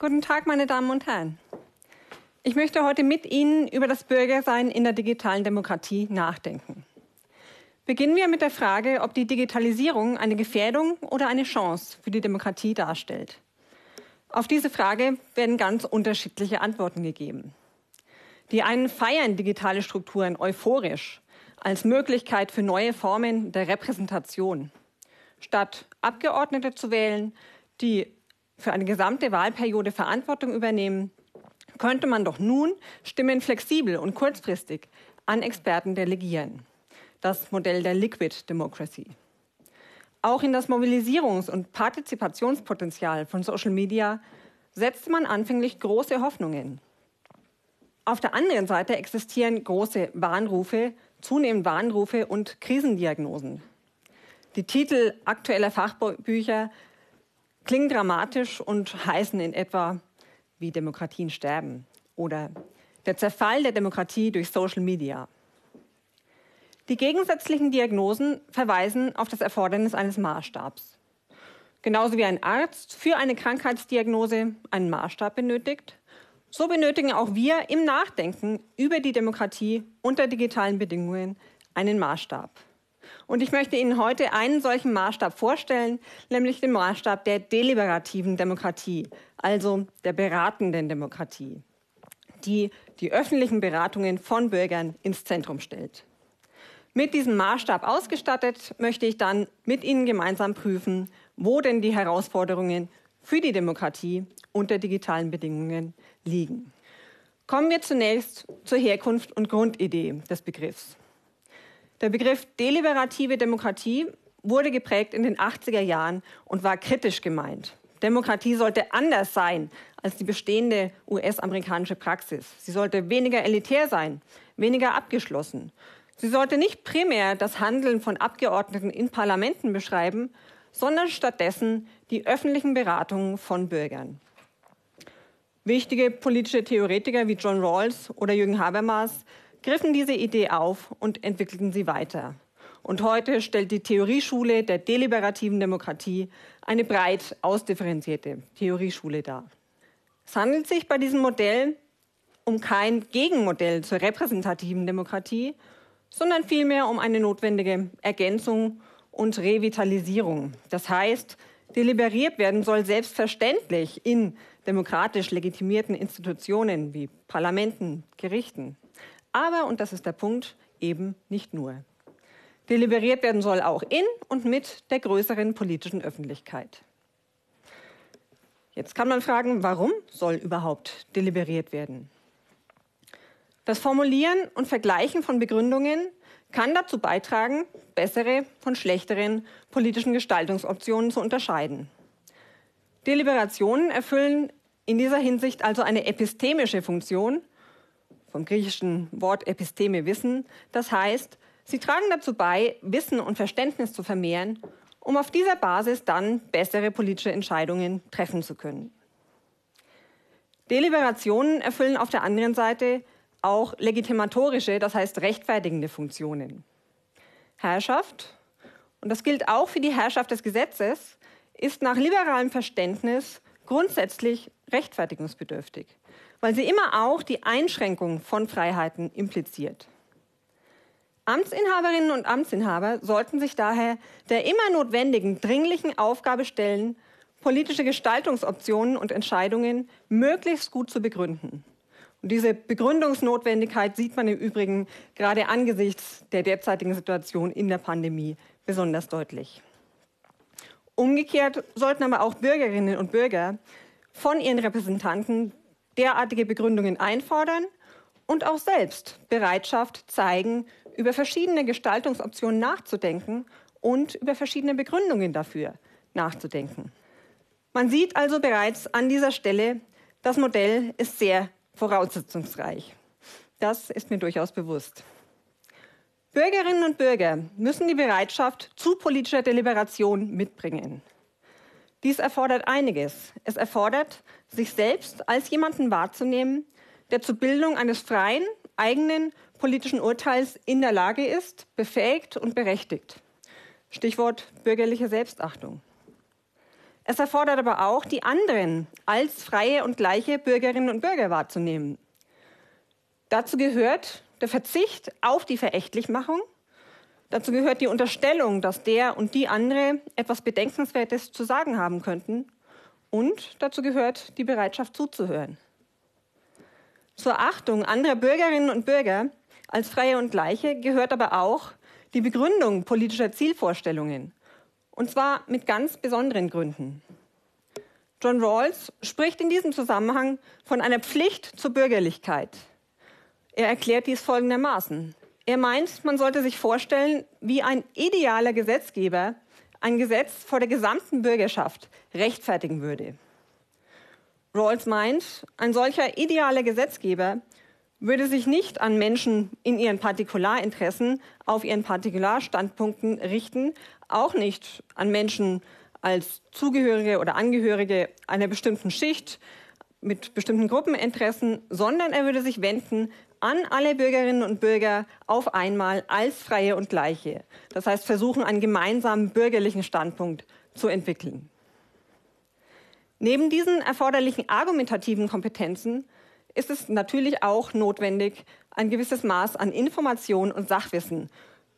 Guten Tag, meine Damen und Herren. Ich möchte heute mit Ihnen über das Bürgersein in der digitalen Demokratie nachdenken. Beginnen wir mit der Frage, ob die Digitalisierung eine Gefährdung oder eine Chance für die Demokratie darstellt. Auf diese Frage werden ganz unterschiedliche Antworten gegeben. Die einen feiern digitale Strukturen euphorisch als Möglichkeit für neue Formen der Repräsentation. Statt Abgeordnete zu wählen, die für eine gesamte Wahlperiode Verantwortung übernehmen, könnte man doch nun Stimmen flexibel und kurzfristig an Experten delegieren. Das Modell der Liquid Democracy. Auch in das Mobilisierungs- und Partizipationspotenzial von Social Media setzte man anfänglich große Hoffnungen. Auf der anderen Seite existieren große Warnrufe, zunehmend Warnrufe und Krisendiagnosen. Die Titel aktueller Fachbücher klingen dramatisch und heißen in etwa wie Demokratien sterben oder der Zerfall der Demokratie durch Social Media. Die gegensätzlichen Diagnosen verweisen auf das Erfordernis eines Maßstabs. Genauso wie ein Arzt für eine Krankheitsdiagnose einen Maßstab benötigt, so benötigen auch wir im Nachdenken über die Demokratie unter digitalen Bedingungen einen Maßstab. Und ich möchte Ihnen heute einen solchen Maßstab vorstellen, nämlich den Maßstab der deliberativen Demokratie, also der beratenden Demokratie, die die öffentlichen Beratungen von Bürgern ins Zentrum stellt. Mit diesem Maßstab ausgestattet möchte ich dann mit Ihnen gemeinsam prüfen, wo denn die Herausforderungen für die Demokratie unter digitalen Bedingungen liegen. Kommen wir zunächst zur Herkunft und Grundidee des Begriffs. Der Begriff deliberative Demokratie wurde geprägt in den 80er Jahren und war kritisch gemeint. Demokratie sollte anders sein als die bestehende US-amerikanische Praxis. Sie sollte weniger elitär sein, weniger abgeschlossen. Sie sollte nicht primär das Handeln von Abgeordneten in Parlamenten beschreiben, sondern stattdessen die öffentlichen Beratungen von Bürgern. Wichtige politische Theoretiker wie John Rawls oder Jürgen Habermas griffen diese Idee auf und entwickelten sie weiter. Und heute stellt die Theorieschule der deliberativen Demokratie eine breit ausdifferenzierte Theorieschule dar. Es handelt sich bei diesem Modell um kein Gegenmodell zur repräsentativen Demokratie, sondern vielmehr um eine notwendige Ergänzung und Revitalisierung. Das heißt, deliberiert werden soll selbstverständlich in demokratisch legitimierten Institutionen wie Parlamenten, Gerichten. Aber, und das ist der Punkt, eben nicht nur. Deliberiert werden soll auch in und mit der größeren politischen Öffentlichkeit. Jetzt kann man fragen, warum soll überhaupt deliberiert werden? Das Formulieren und Vergleichen von Begründungen kann dazu beitragen, bessere von schlechteren politischen Gestaltungsoptionen zu unterscheiden. Deliberationen erfüllen in dieser Hinsicht also eine epistemische Funktion vom griechischen Wort Episteme Wissen. Das heißt, sie tragen dazu bei, Wissen und Verständnis zu vermehren, um auf dieser Basis dann bessere politische Entscheidungen treffen zu können. Deliberationen erfüllen auf der anderen Seite auch legitimatorische, das heißt rechtfertigende Funktionen. Herrschaft, und das gilt auch für die Herrschaft des Gesetzes, ist nach liberalem Verständnis grundsätzlich rechtfertigungsbedürftig weil sie immer auch die Einschränkung von Freiheiten impliziert. Amtsinhaberinnen und Amtsinhaber sollten sich daher der immer notwendigen, dringlichen Aufgabe stellen, politische Gestaltungsoptionen und Entscheidungen möglichst gut zu begründen. Und diese Begründungsnotwendigkeit sieht man im Übrigen gerade angesichts der derzeitigen Situation in der Pandemie besonders deutlich. Umgekehrt sollten aber auch Bürgerinnen und Bürger von ihren Repräsentanten derartige Begründungen einfordern und auch selbst Bereitschaft zeigen, über verschiedene Gestaltungsoptionen nachzudenken und über verschiedene Begründungen dafür nachzudenken. Man sieht also bereits an dieser Stelle, das Modell ist sehr voraussetzungsreich. Das ist mir durchaus bewusst. Bürgerinnen und Bürger müssen die Bereitschaft zu politischer Deliberation mitbringen. Dies erfordert einiges. Es erfordert, sich selbst als jemanden wahrzunehmen, der zur Bildung eines freien, eigenen politischen Urteils in der Lage ist, befähigt und berechtigt. Stichwort bürgerliche Selbstachtung. Es erfordert aber auch, die anderen als freie und gleiche Bürgerinnen und Bürger wahrzunehmen. Dazu gehört der Verzicht auf die Verächtlichmachung. Dazu gehört die Unterstellung, dass der und die andere etwas Bedenkenswertes zu sagen haben könnten. Und dazu gehört die Bereitschaft zuzuhören. Zur Achtung anderer Bürgerinnen und Bürger als Freie und Gleiche gehört aber auch die Begründung politischer Zielvorstellungen. Und zwar mit ganz besonderen Gründen. John Rawls spricht in diesem Zusammenhang von einer Pflicht zur Bürgerlichkeit. Er erklärt dies folgendermaßen. Er meint, man sollte sich vorstellen, wie ein idealer Gesetzgeber ein Gesetz vor der gesamten Bürgerschaft rechtfertigen würde. Rawls meint, ein solcher idealer Gesetzgeber würde sich nicht an Menschen in ihren Partikularinteressen, auf ihren Partikularstandpunkten richten, auch nicht an Menschen als Zugehörige oder Angehörige einer bestimmten Schicht mit bestimmten Gruppeninteressen, sondern er würde sich wenden an alle Bürgerinnen und Bürger auf einmal als Freie und Gleiche. Das heißt, versuchen, einen gemeinsamen bürgerlichen Standpunkt zu entwickeln. Neben diesen erforderlichen argumentativen Kompetenzen ist es natürlich auch notwendig, ein gewisses Maß an Information und Sachwissen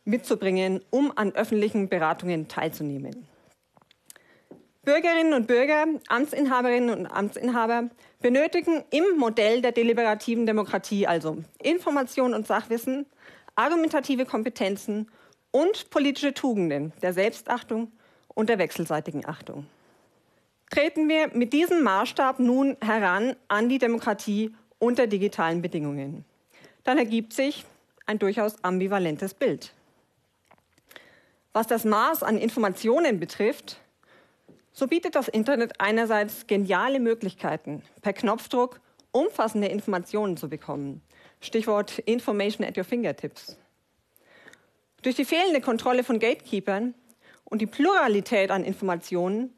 mitzubringen, um an öffentlichen Beratungen teilzunehmen. Bürgerinnen und Bürger, Amtsinhaberinnen und Amtsinhaber benötigen im Modell der deliberativen Demokratie also Information und Sachwissen, argumentative Kompetenzen und politische Tugenden der Selbstachtung und der wechselseitigen Achtung. Treten wir mit diesem Maßstab nun heran an die Demokratie unter digitalen Bedingungen. Dann ergibt sich ein durchaus ambivalentes Bild. Was das Maß an Informationen betrifft, so bietet das Internet einerseits geniale Möglichkeiten, per Knopfdruck umfassende Informationen zu bekommen. Stichwort Information at your fingertips. Durch die fehlende Kontrolle von Gatekeepern und die Pluralität an Informationen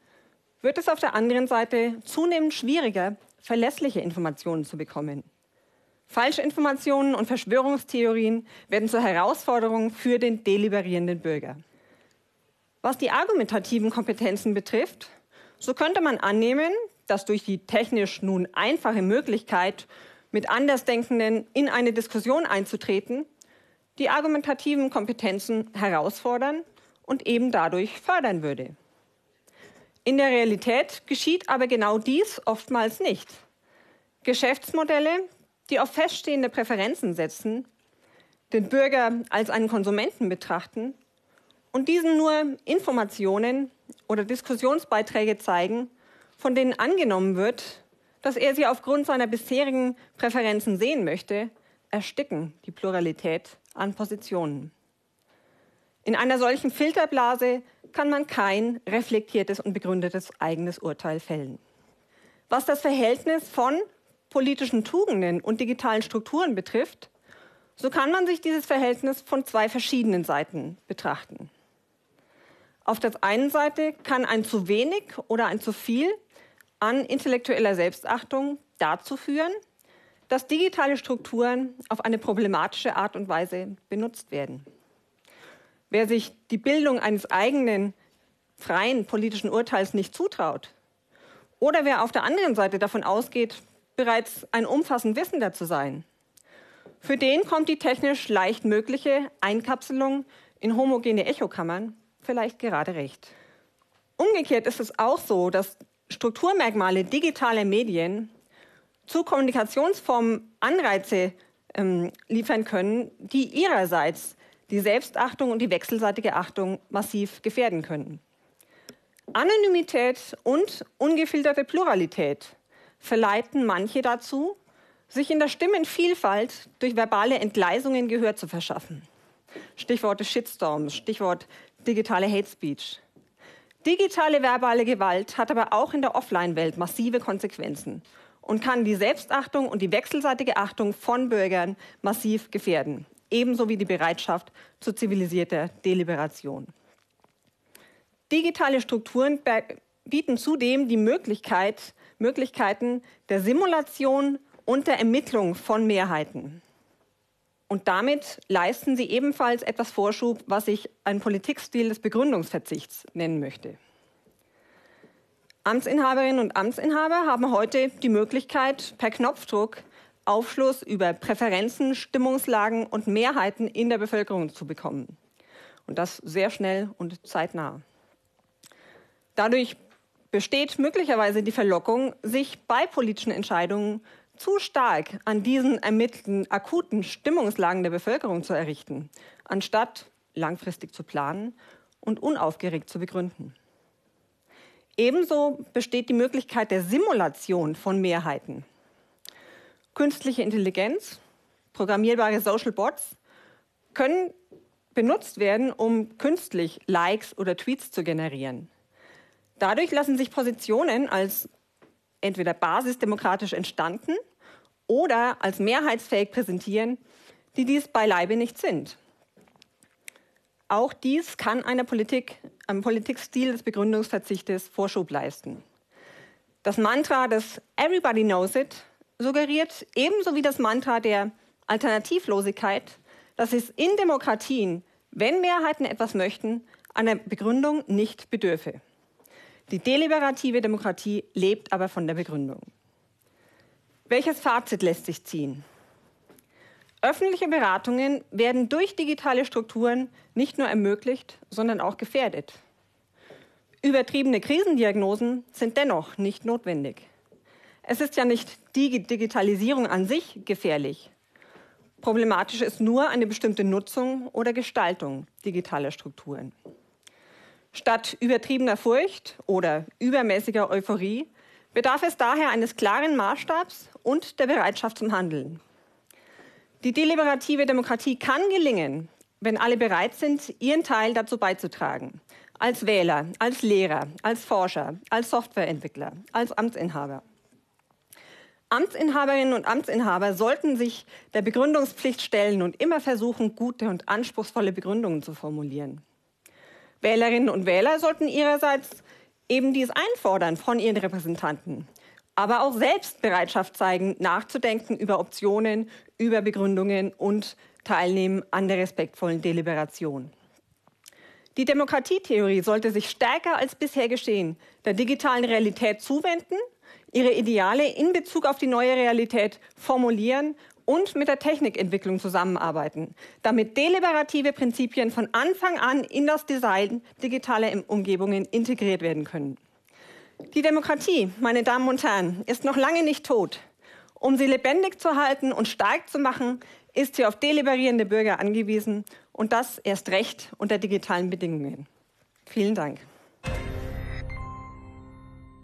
wird es auf der anderen Seite zunehmend schwieriger, verlässliche Informationen zu bekommen. Falsche Informationen und Verschwörungstheorien werden zur Herausforderung für den deliberierenden Bürger. Was die argumentativen Kompetenzen betrifft, so könnte man annehmen, dass durch die technisch nun einfache Möglichkeit, mit Andersdenkenden in eine Diskussion einzutreten, die argumentativen Kompetenzen herausfordern und eben dadurch fördern würde. In der Realität geschieht aber genau dies oftmals nicht. Geschäftsmodelle, die auf feststehende Präferenzen setzen, den Bürger als einen Konsumenten betrachten und diesen nur Informationen oder Diskussionsbeiträge zeigen, von denen angenommen wird, dass er sie aufgrund seiner bisherigen Präferenzen sehen möchte, ersticken die Pluralität an Positionen. In einer solchen Filterblase kann man kein reflektiertes und begründetes eigenes Urteil fällen. Was das Verhältnis von politischen Tugenden und digitalen Strukturen betrifft, so kann man sich dieses Verhältnis von zwei verschiedenen Seiten betrachten. Auf der einen Seite kann ein zu wenig oder ein zu viel an intellektueller Selbstachtung dazu führen, dass digitale Strukturen auf eine problematische Art und Weise benutzt werden. Wer sich die Bildung eines eigenen freien politischen Urteils nicht zutraut oder wer auf der anderen Seite davon ausgeht, bereits ein umfassendes Wissen dazu sein, für den kommt die technisch leicht mögliche Einkapselung in homogene Echokammern vielleicht gerade recht. Umgekehrt ist es auch so, dass Strukturmerkmale digitaler Medien zu Kommunikationsformen Anreize ähm, liefern können, die ihrerseits die Selbstachtung und die wechselseitige Achtung massiv gefährden können. Anonymität und ungefilterte Pluralität verleiten manche dazu, sich in der Stimmenvielfalt durch verbale Entgleisungen Gehör zu verschaffen. Stichworte Shitstorms, Stichwort digitale Hate Speech. Digitale verbale Gewalt hat aber auch in der Offline-Welt massive Konsequenzen und kann die Selbstachtung und die wechselseitige Achtung von Bürgern massiv gefährden, ebenso wie die Bereitschaft zu zivilisierter Deliberation. Digitale Strukturen bieten zudem die Möglichkeit, Möglichkeiten der Simulation und der Ermittlung von Mehrheiten. Und damit leisten sie ebenfalls etwas Vorschub, was ich einen Politikstil des Begründungsverzichts nennen möchte. Amtsinhaberinnen und Amtsinhaber haben heute die Möglichkeit, per Knopfdruck Aufschluss über Präferenzen, Stimmungslagen und Mehrheiten in der Bevölkerung zu bekommen. Und das sehr schnell und zeitnah. Dadurch besteht möglicherweise die Verlockung, sich bei politischen Entscheidungen zu stark an diesen ermittelten akuten Stimmungslagen der Bevölkerung zu errichten, anstatt langfristig zu planen und unaufgeregt zu begründen. Ebenso besteht die Möglichkeit der Simulation von Mehrheiten. Künstliche Intelligenz, programmierbare Social Bots können benutzt werden, um künstlich Likes oder Tweets zu generieren. Dadurch lassen sich Positionen als entweder basisdemokratisch entstanden oder als mehrheitsfähig präsentieren, die dies beileibe nicht sind. Auch dies kann einer Politik, einem Politikstil des Begründungsverzichtes Vorschub leisten. Das Mantra des Everybody knows it suggeriert ebenso wie das Mantra der Alternativlosigkeit, dass es in Demokratien, wenn Mehrheiten etwas möchten, einer Begründung nicht bedürfe. Die deliberative Demokratie lebt aber von der Begründung. Welches Fazit lässt sich ziehen? Öffentliche Beratungen werden durch digitale Strukturen nicht nur ermöglicht, sondern auch gefährdet. Übertriebene Krisendiagnosen sind dennoch nicht notwendig. Es ist ja nicht die Digitalisierung an sich gefährlich. Problematisch ist nur eine bestimmte Nutzung oder Gestaltung digitaler Strukturen. Statt übertriebener Furcht oder übermäßiger Euphorie bedarf es daher eines klaren Maßstabs und der Bereitschaft zum Handeln. Die deliberative Demokratie kann gelingen, wenn alle bereit sind, ihren Teil dazu beizutragen. Als Wähler, als Lehrer, als Forscher, als Softwareentwickler, als Amtsinhaber. Amtsinhaberinnen und Amtsinhaber sollten sich der Begründungspflicht stellen und immer versuchen, gute und anspruchsvolle Begründungen zu formulieren. Wählerinnen und Wähler sollten ihrerseits eben dies einfordern von ihren Repräsentanten, aber auch selbst Bereitschaft zeigen, nachzudenken über Optionen, über Begründungen und teilnehmen an der respektvollen Deliberation. Die Demokratietheorie sollte sich stärker als bisher geschehen der digitalen Realität zuwenden, ihre Ideale in Bezug auf die neue Realität formulieren und mit der Technikentwicklung zusammenarbeiten, damit deliberative Prinzipien von Anfang an in das Design digitaler Umgebungen integriert werden können. Die Demokratie, meine Damen und Herren, ist noch lange nicht tot. Um sie lebendig zu halten und stark zu machen, ist sie auf deliberierende Bürger angewiesen und das erst recht unter digitalen Bedingungen. Vielen Dank.